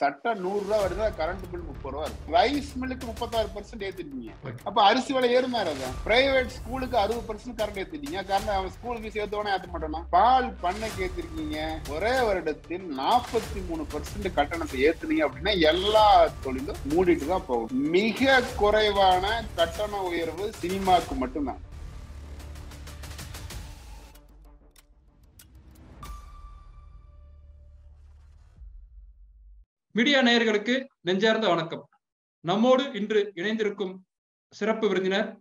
சட்டம் நூறு ரூபா வருது கரண்ட் பில் முப்பது ரூபா இருக்கு ரைஸ் மில்லுக்கு முப்பத்தாறு பர்சன்ட் ஏத்திட்டீங்க அப்ப அரிசி விலை ஏறுமா தான் பிரைவேட் ஸ்கூலுக்கு அறுபது பர்சன்ட் கரண்ட் ஏத்திட்டீங்க காரணம் அவன் ஸ்கூல் ஃபீஸ் ஏத்துவானே ஏத்த மாட்டானா? பால் பண்ணைக்கு ஏத்திருக்கீங்க. ஒரே வருடத்தில் நாற்பத்தி மூணு பர்சன்ட் கட்டணத்தை ஏத்துனீங்க அப்படின்னா எல்லா தொழிலும் மூடிட்டு தான் போகும். மிக குறைவான கட்டண உயர்வு சினிமாக்கு மட்டும்தான். மீடியா நேயர்களுக்கு நெஞ்சார்ந்த வணக்கம். நம்மோடு இன்று இணைந்திருக்கும் சிறப்பு விருந்தினர்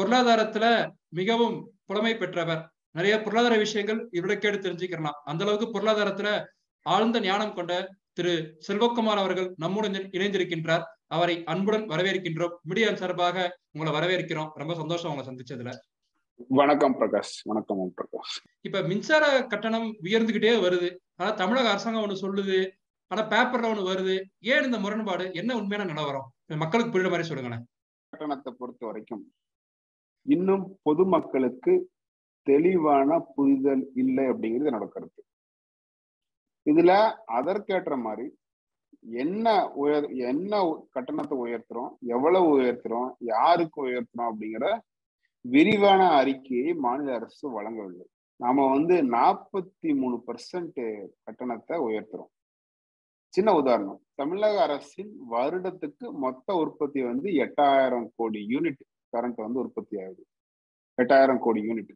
பொருளாதாரத்துல மிகவும் புலமை பெற்றவர் நிறைய பொருளாதார விஷயங்கள் இவரை கேட்டு தெரிஞ்சுக்கலாம் அந்த அளவுக்கு பொருளாதாரத்துல ஆழ்ந்த ஞானம் கொண்ட திரு செல்வகுமார் அவர்கள் நம்முடன் இணைந்திருக்கின்றார். அவரை அன்புடன் வரவேற்கின்றோம். மீடியா சார்பாக உங்களை வரவேற்கிறோம். ரொம்ப சந்தோஷம் உங்களை சந்திச்சதுல. வணக்கம் பிரகாஷ். வணக்கம் பிரகாஷ். இப்ப மின்சார கட்டணம் உயர்ந்துகிட்டே வருது. ஆனா தமிழக அரசாங்கம் ஒண்ணு சொல்லுது. ஆனா பேப்பர்ல ஒண்ணு வருது. ஏன் இந்த முரண்பாடு? என்ன உண்மையான நிலவரம்? மக்களுக்கு புரியுற மாதிரி சொல்லுங்களேன். கட்டணத்தை பொறுத்த வரைக்கும் இன்னும் பொதுமக்களுக்கு தெளிவான புரிதல் இல்லை அப்படிங்கிறது நடக்கிறது இதுல அதற்கேற்ற மாதிரி என்ன உயர் என்ன கட்டணத்தை உயர்த்துறோம் எவ்வளவு உயர்த்துறோம் யாருக்கு உயர்த்துறோம் அப்படிங்கிற விரிவான அறிக்கையை மாநில அரசு வழங்கவில்லை. நாம வந்து நாற்பத்தி மூணு பர்சன்ட் கட்டணத்தை உயர்த்துறோம். சின்ன உதாரணம். தமிழக அரசின் வருடத்துக்கு மொத்த உற்பத்தி வந்து எட்டாயிரம் கோடி யூனிட். கரண்ட் வந்து உற்பத்தி ஆகுது. எட்டாயிரம் கோடி யூனிட்.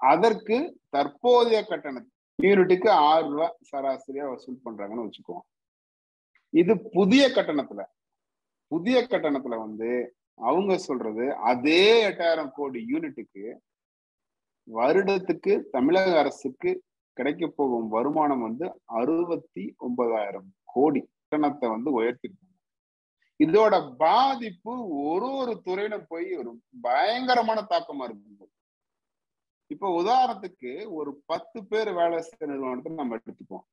அதற்கு தற்போதைய கட்டணம் யூனிட்டுக்கு ஆறு ரூபாய் சராசரியா வசூல் பண்றாங்கன்னு வச்சுக்குவோம் இது புதிய கட்டணத்துல புதிய கட்டணத்துல வந்து அவங்க சொல்றது அதே எட்டாயிரம் கோடி யூனிட்டுக்கு வருடத்துக்கு தமிழக அரசுக்கு கிடைக்க போகும் வருமானம் வந்து அறுபத்தி ஒன்பதாயிரம் கோடி கட்டணத்தை வந்து உயர்த்திருக்காங்க. இதோட பாதிப்பு ஒரு ஒரு துறையில போய் ஒரு பயங்கரமான தாக்கமா இருக்கு. இப்ப உதாரணத்துக்கு ஒரு பத்து பேர் வேலை செய்யற நிறுவனத்தை நம்ம எடுத்துக்குவோம்.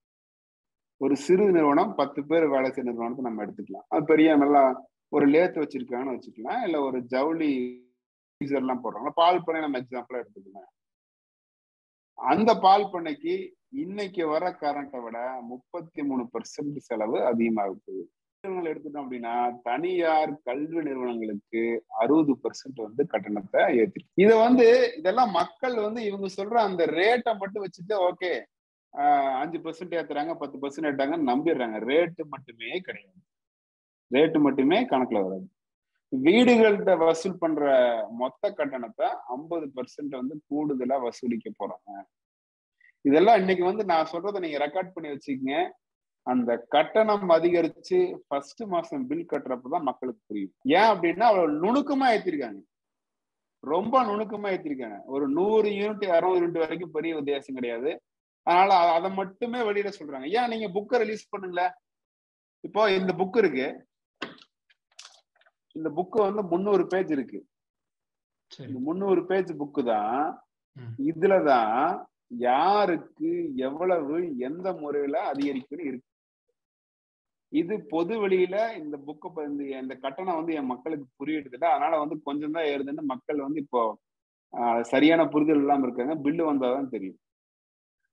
ஒரு சிறு நிறுவனம் பத்து பேர் வேலை செய்யற நிறுவனத்தை நம்ம எடுத்துக்கலாம். அது பெரிய நல்லா ஒரு லேத்து வச்சிருக்காங்கன்னு வச்சுக்கலாம். இல்ல ஒரு ஜவுளி எல்லாம் போடுறாங்க. பால் பண்ணை நம்ம எக்ஸாம்பிளா எடுத்துக்கலாம் அந்த பால் பண்ணைக்கு இன்னைக்கு வர கரண்ட்டை விட முப்பத்தி மூணு பெர்சன்ட் செலவு அதிகமாக போகுது. நிறுவனங்கள் எடுத்துட்டோம் அப்படின்னா தனியார் கல்வி நிறுவனங்களுக்கு அறுபது பெர்சன்ட் வந்து கட்டணத்தை ஏற்றி இதை வந்து இதெல்லாம் மக்கள் வந்து இவங்க சொல்ற அந்த ரேட்டை மட்டும் வச்சுட்டு ஓகே அஞ்சு பெர்சன்ட் ஏத்துறாங்க பத்து பெர்சன்ட் ஏற்றாங்கன்னு நம்பிடுறாங்க. ரேட்டு மட்டுமே கிடையாது. ரேட்டு மட்டுமே கணக்குல வராது. வீடுகள்கிட்ட வசூல் பண்ற மொத்த கட்டணத்தை ஐம்பது பெர்சன்ட் வந்து கூடுதலா வசூலிக்க போறாங்க. இதெல்லாம் இன்னைக்கு வந்து நான் சொல்றதை நீங்க ரெக்கார்ட் பண்ணி வச்சுக்கங்க. அந்த கட்டணம் அதிகரிச்சு ஃபர்ஸ்ட் மாசம் பில் கட்டுறப்பதான் மக்களுக்கு புரியும். ஏன் அப்படின்னா அவ்வளவு நுணுக்கமா ஏத்திருக்காங்க. ரொம்ப நுணுக்கமா ஏத்திருக்காங்க. ஒரு நூறு யூனிட் அறுபது யூனிட் வரைக்கும் பெரிய வித்தியாசம் கிடையாது. அதனால அதை மட்டுமே வெளியில சொல்றாங்க. ஏன் நீங்க புக்கை ரிலீஸ் பண்ணுங்களேன்? இப்போ இந்த புக் இருக்கு. இந்த புக்கு வந்து முந்நூறு பேஜ் இருக்கு. முந்நூறு பேஜ் புக்கு தான் இதுலதான் யாருக்கு எவ்வளவு எந்த முறையில அதிகரிக்கணும் இருக்கு. இது பொது வெளியில இந்த புக்கு இந்த கட்டணம் வந்து என் மக்களுக்கு புரியுது. அதனால வந்து கொஞ்சம் தான் ஏறுதுன்னு மக்கள் வந்து இப்போ சரியான புரிதல் இல்லாம இருக்காங்க. பில்லு வந்தாதான் தெரியும்.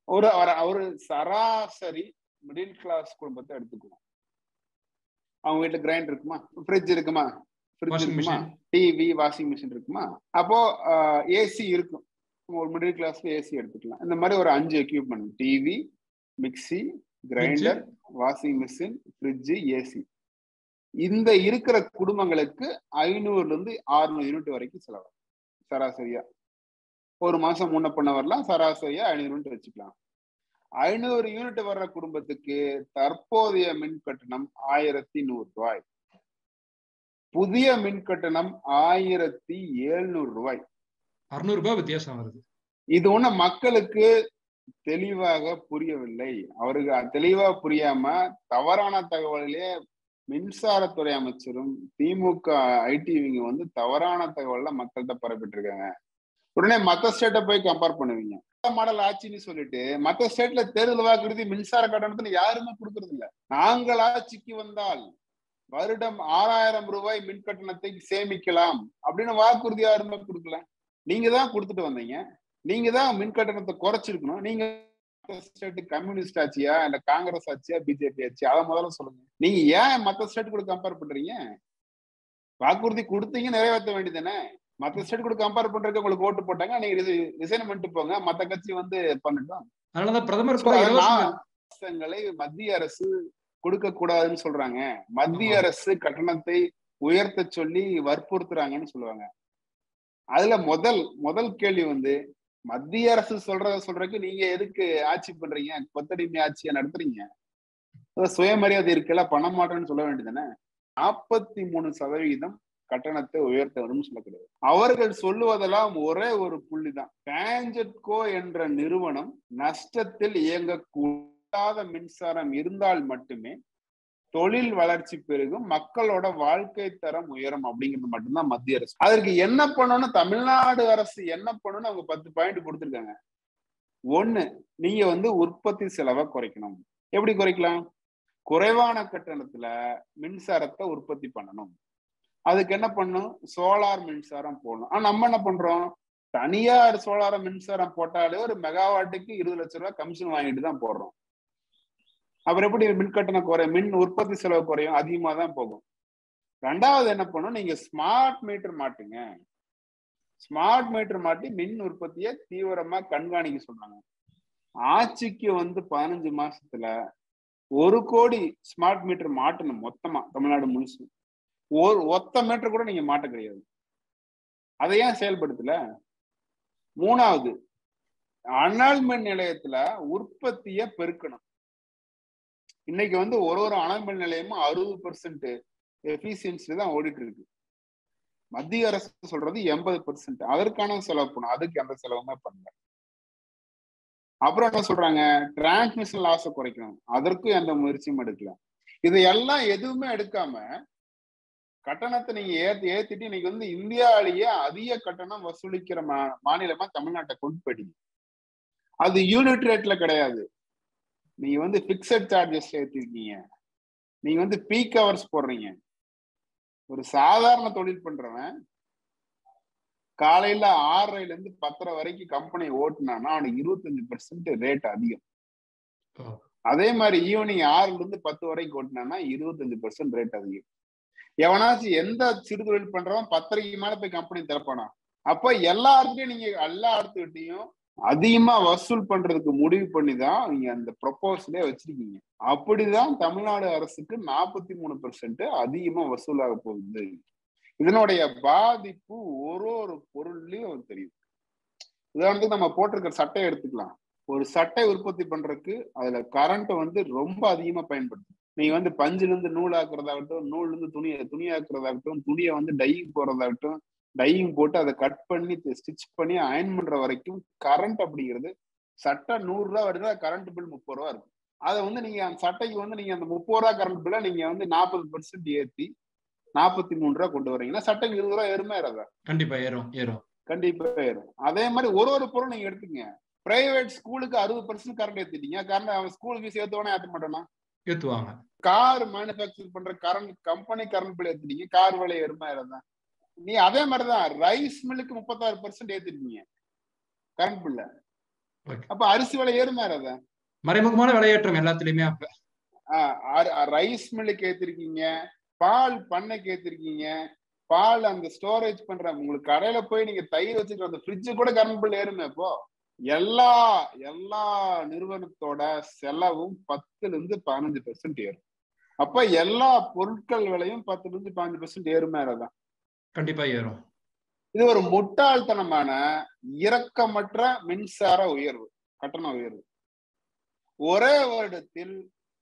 ஒரு ஒரு சராசரி மிடில் கிளாஸ் குடும்பத்தை எடுத்துக்குவோம். அவங்க வீட்டுல கிரைண்டர் இருக்குமா? ஃப்ரிட்ஜ் இருக்குமா? இருக்குமா? டிவி வாஷிங் மிஷின் இருக்குமா? அப்போ ஏசி இருக்கும். ஒரு மிடில் கிளாஸ்ல ஏசி எடுத்துக்கலாம். இந்த மாதிரி ஒரு அஞ்சு equipment TV mixie grinder washing machine fridge AC இந்த இருக்கிற குடும்பங்களுக்கு ஐநூறுல இருந்து ஆறுநூறு யூனிட் வரைக்கும் செலவாகும். சராசரியா. ஒரு மாசம் முன்ன பண்ண வரலாம். சராசரியா ஐநூறு யூனிட் வச்சுக்கலாம். ஐநூறு யூனிட் வர்ற குடும்பத்துக்கு தற்போதைய மின் கட்டணம் ஆயிரத்தி நூறு ரூபாய். புதிய மின் கட்டணம் ஆயிரத்தி எழுநூறு ரூபாய். அறுநூறு ரூபாய் வித்தியாசம் வருது. இது ஒண்ணு மக்களுக்கு தெளிவாக புரியவில்லை. அவருக்கு தெளிவா புரியாம தவறான தகவலிலே மின்சாரத்துறை அமைச்சரும் திமுக ஐடி இவங்க வந்து தவறான தகவல்ல மக்கள்கிட்ட பரப்பிட்டு இருக்காங்க உடனே மத்த ஸ்டேட்டை போய் கம்பேர் பண்ணுவீங்க. மாடல் ஆட்சின்னு சொல்லிட்டு மத்த ஸ்டேட்ல தேர்தல் வாக்குறுதி மின்சார கட்டணத்துல யாருமே கொடுக்கறது இல்ல நாங்கள் ஆட்சிக்கு வந்தால் வருடம் ஆறாயிரம் ரூபாய் மின் கட்டணத்தை சேமிக்கலாம் அப்படின்னு வாக்குறுதி யாருமே கொடுக்கல. நீங்க தான் கொடுத்துட்டு வந்தீங்க. நீங்க தான் மின் கட்டணத்தை குறைச்சிருக்கணும். நீங்க ஸ்டேட் கம்யூனிஸ்ட் ஆட்சியா இல்ல காங்கிரஸ் ஆட்சியா பிஜேபி ஆட்சியா? அதை முதல்ல சொல்லுங்க. நீங்க ஏன் மத்த ஸ்டேட் கூட கம்பேர் பண்றீங்க? வாக்குறுதி கொடுத்தீங்க நிறைவேற்ற வேண்டியதானே மத்த ஸ்டேட் கூட கம்பேர் பண்றதுக்கு உங்களுக்கு ஓட்டு போட்டாங்க. நீங்க ரிசைன் பண்ணிட்டு போங்க. மத்த கட்சி வந்து பண்ணட்டும். அதனாலதான் பிரதமர் மத்திய அரசு கொடுக்க கூடாதுன்னு சொல்றாங்க. மத்திய அரசு கட்டணத்தை உயர்த்த சொல்லி வற்புறுத்துறாங்கன்னு சொல்லுவாங்க. அதுல முதல் முதல் கேள்வி வந்து மத்திய அரசு சொல்றத சொல்றதுக்கு நீங்க எதுக்கு ஆட்சி பண்றீங்க? கொத்தடிமை ஆட்சியை நடத்துறீங்க. சுயமரியாதை இருக்கல பண்ண மாட்டேன்னு சொல்ல வேண்டியதானே நாற்பத்தி மூணு சதவிகிதம் கட்டணத்தை உயர்த்த வரும்னு சொல்லக்கூடாது அவர்கள் சொல்லுவதெல்லாம் ஒரே ஒரு புள்ளி தான் பேஞ்சட்கோ என்ற நிறுவனம் நஷ்டத்தில் இல்லாத மின்சாரம் இருந்தால் மட்டுமே தொழில் வளர்ச்சி பெருகும் மக்களோட வாழ்க்கை தரம் உயரும் அப்படிங்கிறது மட்டும்தான் மத்திய அரசு. அதற்கு என்ன பண்ணணும்? தமிழ்நாடு அரசு என்ன பண்ணணும்னு அவங்க பத்து பாயிண்ட் கொடுத்துருக்காங்க. ஒண்ணு நீங்க வந்து உற்பத்தி செலவை குறைக்கணும். எப்படி குறைக்கலாம்? குறைவான கட்டணத்துல மின்சாரத்தை உற்பத்தி பண்ணணும். அதுக்கு என்ன பண்ணும் சோலார் மின்சாரம் போடணும். ஆனா நம்ம என்ன பண்றோம்? தனியார் சோலார் மின்சாரம் போட்டாலே ஒரு மெகாவாட்டுக்கு இருபது லட்சம் ரூபாய் கமிஷன் வாங்கிட்டு தான் போடுறோம். அப்புறம் எப்படி மின் கட்டணம் குறையும் மின் உற்பத்தி செலவு குறையும் அதிகமா தான் போகும். ரெண்டாவது என்ன பண்ணும்? நீங்க ஸ்மார்ட் மீட்டர் மாட்டுங்க. ஸ்மார்ட் மீட்டர் மாட்டி மின் உற்பத்தியை தீவிரமா கண்காணிக்க சொன்னாங்க ஆட்சிக்கு வந்து பதினஞ்சு மாசத்துல ஒரு கோடி ஸ்மார்ட் மீட்டர் மாட்டணும் மொத்தமா தமிழ்நாடு முழுசு ஒரு ஒத்த மீட்டர் கூட நீங்க மாட்ட கிடையாது. அதை ஏன் செயல்படுத்தல? மூணாவது அனல் மின் நிலையத்துல உற்பத்திய பெருக்கணும். இன்னைக்கு வந்து ஒரு ஒரு அனல் நிலையமும் அறுபது பெர்சன்ட் எஃபிசியன்சி தான் ஓடிட்டு இருக்கு மத்திய அரசு சொல்றது எண்பது பெர்சன்ட் அதற்கான செலவு பண்ணும் அதுக்கு எந்த செலவுமே பண்ணல. அப்புறம் என்ன சொல்றாங்க? டிரான்ஸ்மிஷன் லாஸை குறைக்கணும். அதற்கும் எந்த முயற்சியும் எடுக்கல. இதையெல்லாம் எதுவுமே எடுக்காம கட்டணத்தை நீங்க ஏத்தி ஏத்திட்டு இன்னைக்கு வந்து இந்தியாவிலேயே அதிக கட்டணம் வசூலிக்கிற மா மாநிலமா தமிழ்நாட்டை கொண்டு போயிட்டீங்க. அது யூனிட் ரேட்ல கிடையாது. நீங்க வந்து பிக்சட் சார்ஜஸ் ஏத்திருக்கீங்க. நீங்க வந்து பீக் ஹவர்ஸ் போடுறீங்க. ஒரு சாதாரண தொழில் பண்றவன் காலையில ஆறரைல இருந்து பத்தரை வரைக்கும் கம்பெனி ஓட்டுனானா அவனுக்கு இருபத்தஞ்சு பெர்சென்ட் ரேட் அதிகம். அதே மாதிரி ஈவினிங் ஆறுல இருந்து பத்து வரைக்கும் ஓட்டுனானா இருபத்தஞ்சு பெர்சென்ட் ரேட் அதிகம். எவனாச்சும் எந்த சிறு தொழில் பண்றவன் பத்தரைக்கு மேல போய் கம்பெனி திறப்பானா? அப்ப எல்லா இடத்துலயும் நீங்க எல்லா இடத்துக்கிட்டையும் அதிகமா வசூல் பண்றதுக்கு முடிவு பண்ணி தான் நீங்க அந்த ப்ரொபோசலே வச்சிருக்கீங்க. அப்படிதான் தமிழ்நாடு அரசுக்கு நாற்பத்தி மூணு பெர்சென்ட் அதிகமா வசூலாக போகுது. இதனுடைய பாதிப்பு ஒரு ஒரு பொருள்லயும் தெரியுது உதாரணத்துக்கு நம்ம போட்டிருக்கிற சட்டை எடுத்துக்கலாம். ஒரு சட்டை உற்பத்தி பண்றதுக்கு அதுல கரண்ட் வந்து ரொம்ப அதிகமா பயன்படுது. நீங்க வந்து பஞ்சுல இருந்து நூல் ஆக்குறதாகட்டும் நூல்ல இருந்து துணி துணி ஆக்குறதாகட்டும் துணியை வந்து டை போறதாகட்டும் டையிங் போட்டு அதை கட் பண்ணி ஸ்டிச் பண்ணி அயன் பண்ற வரைக்கும் கரண்ட் அப்படிங்கிறது சட்டை நூறு ரூபா வருதா கரண்ட் பில் முப்பது ரூபா இருக்கும். அதை வந்து நீங்க அந்த சட்டைக்கு வந்து நீங்க அந்த முப்பது ரூபா கரண்ட் பில்ல நீங்க வந்து நாற்பது பெர்சென்ட் ஏத்தி நாற்பத்தி மூணு ரூபா கொண்டு வரீங்கன்னா சட்டைக்கு இருபது ரூபா ஏறுமா ஏறாதா? கண்டிப்பா ஏறும் ஏறும். கண்டிப்பா ஏறும். அதே மாதிரி ஒரு ஒரு பொருள் நீங்க எடுத்துங்க பிரைவேட் ஸ்கூலுக்கு அறுபது பர்சன்ட் கரண்ட் ஏத்திட்டீங்க. கரண்ட் அவன் ஸ்கூல் ஃபீஸ் ஏத்துவானே ஏத்த மாட்டானா? ஏத்துவாங்க. கார் மேனுஃபேக்சர் பண்ற கரண்ட் கம்பெனி கரண்ட் பில் ஏத்திட்டீங்க. கார் விலை ஏறுமா ஏறதான் நீ அதே மாதிரிதான் ரைஸ் மில்லுக்கு முப்பத்தாறு பர்சன்ட் ஏத்திருக்கீங்க. கரண்ட் பில்ல. அப்ப அரிசி விலை ஏறுமா ஏறாதா மறைமுகமான விலையேற்றம் எல்லாத்துலயுமே அப்ப. ரைஸ் மில்லுக்கு ஏத்திருக்கீங்க பால் பண்ணைக்கு ஏத்திருக்கீங்க பால் அந்த ஸ்டோரேஜ் பண்ற உங்களுக்கு கடையில போய் நீங்க தயிர் வச்சுக்கிற அந்த ஃப்ரிட்ஜ் கூட கரண்ட் பில் ஏறுமே இப்போ எல்லா எல்லா நிறுவனத்தோட செலவும் பத்துல இருந்து பதினஞ்சு பெர்சென்ட் ஏறும். அப்ப எல்லா பொருட்கள் விலையும் பத்துல இருந்து பதினஞ்சு பெர்சென்ட் ஏறுமே தான் கண்டிப்பா ஏறும். இது ஒரு முட்டாள்தனமான இரக்கமற்ற மின்சார உயர்வு கட்டண உயர்வு. ஒரே வருடத்தில்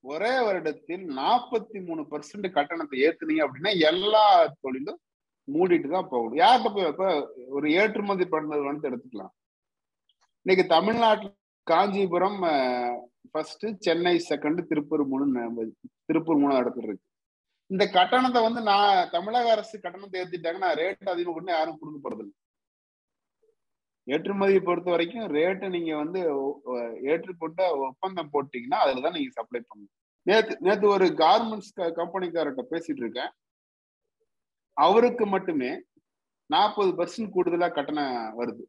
ஒரே வருடத்தில் நாற்பத்தி மூணு பர்சன்ட் கட்டணத்தை ஏத்துனீங்க அப்படின்னா எல்லா தொழிலும் மூடிட்டு தான் போகணும் யார்கிட்ட போய் இப்ப ஒரு ஏற்றுமதி பண்ணது வந்து எடுத்துக்கலாம். இன்னைக்கு தமிழ்நாட்டில் காஞ்சிபுரம் ஃபர்ஸ்ட் சென்னை செகண்ட் திருப்பூர் மூணு திருப்பூர் மூணு இடத்துல இருக்கு. இந்த கட்டணத்தை வந்து நான் தமிழக அரசு கட்டணத்தை ஏத்திட்டாங்கன்னா ரேட் அதிகம் கூட யாரும் கொடுக்க போறது இல்லை. ஏற்றுமதியை பொறுத்த வரைக்கும் ரேட்டு நீங்க வந்து ஏற்றுக்கொண்ட ஒப்பந்தம் போட்டீங்கன்னா அதுலதான் நீங்க சப்ளை பண்ணணும். நேத்து நேத்து ஒரு கார்மெண்ட்ஸ் கம்பெனிக்காரர்கிட்ட பேசிட்டு இருக்கேன். அவருக்கு மட்டுமே நாற்பது பர்சன்ட் கூடுதலா கட்டணம் வருது.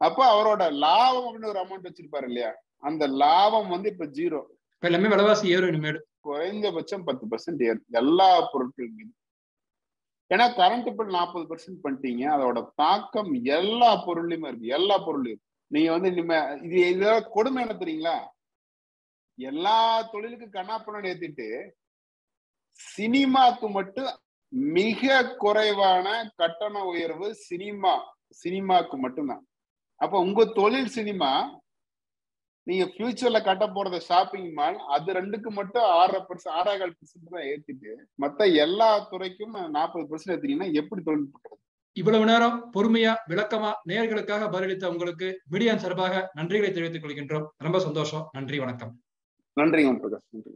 அப்ப அவரோட லாபம் அப்படின்னு ஒரு அமௌண்ட் வச்சிருப்பாரு இல்லையா? அந்த லாபம் வந்து இப்ப ஜீரோ எல்லாமே விலைவாசி ஏறும் இனிமேல். குறைந்தபட்சம் பத்து பர்சன்ட் ஏறும் எல்லா பொருட்கள் மீது ஏன்னா கரண்ட் பில் நாற்பது பர்சன்ட் பண்ணிட்டீங்க. அதோட தாக்கம் எல்லா பொருள்லயுமே இருக்கு. எல்லா பொருளையும் நீங்க வந்து இனிமே இது இதெல்லாம் கொடுமை என்ன தெரியுங்களா? எல்லா தொழிலுக்கும் கண்ணாப்பணம் ஏத்திட்டு சினிமாக்கு மட்டும் மிக குறைவான கட்டண உயர்வு சினிமா சினிமாக்கு மட்டும்தான். அப்ப உங்க தொழில் சினிமா நீங்க ஃபியூச்சர்ல கட்ட போறத ஷாப்பிங் மால் அது ரெண்டுக்கு மட்டும் ஆறரை பர்சன்ட் ஆறாகால் பர்சன்ட் தான் ஏத்திட்டு மத்த எல்லா துறைக்கும் நாற்பது பர்சன்ட் ஏத்தீங்கன்னா எப்படி தொழில் பண்றது இவ்வளவு நேரம் பொறுமையா விளக்கமா நேர்களுக்காக பதிலளித்த உங்களுக்கு மீடியா சார்பாக நன்றிகளை தெரிவித்துக் கொள்கின்றோம். ரொம்ப சந்தோஷம். நன்றி வணக்கம். நன்றிங்க பிரகாஷ். நன்றி.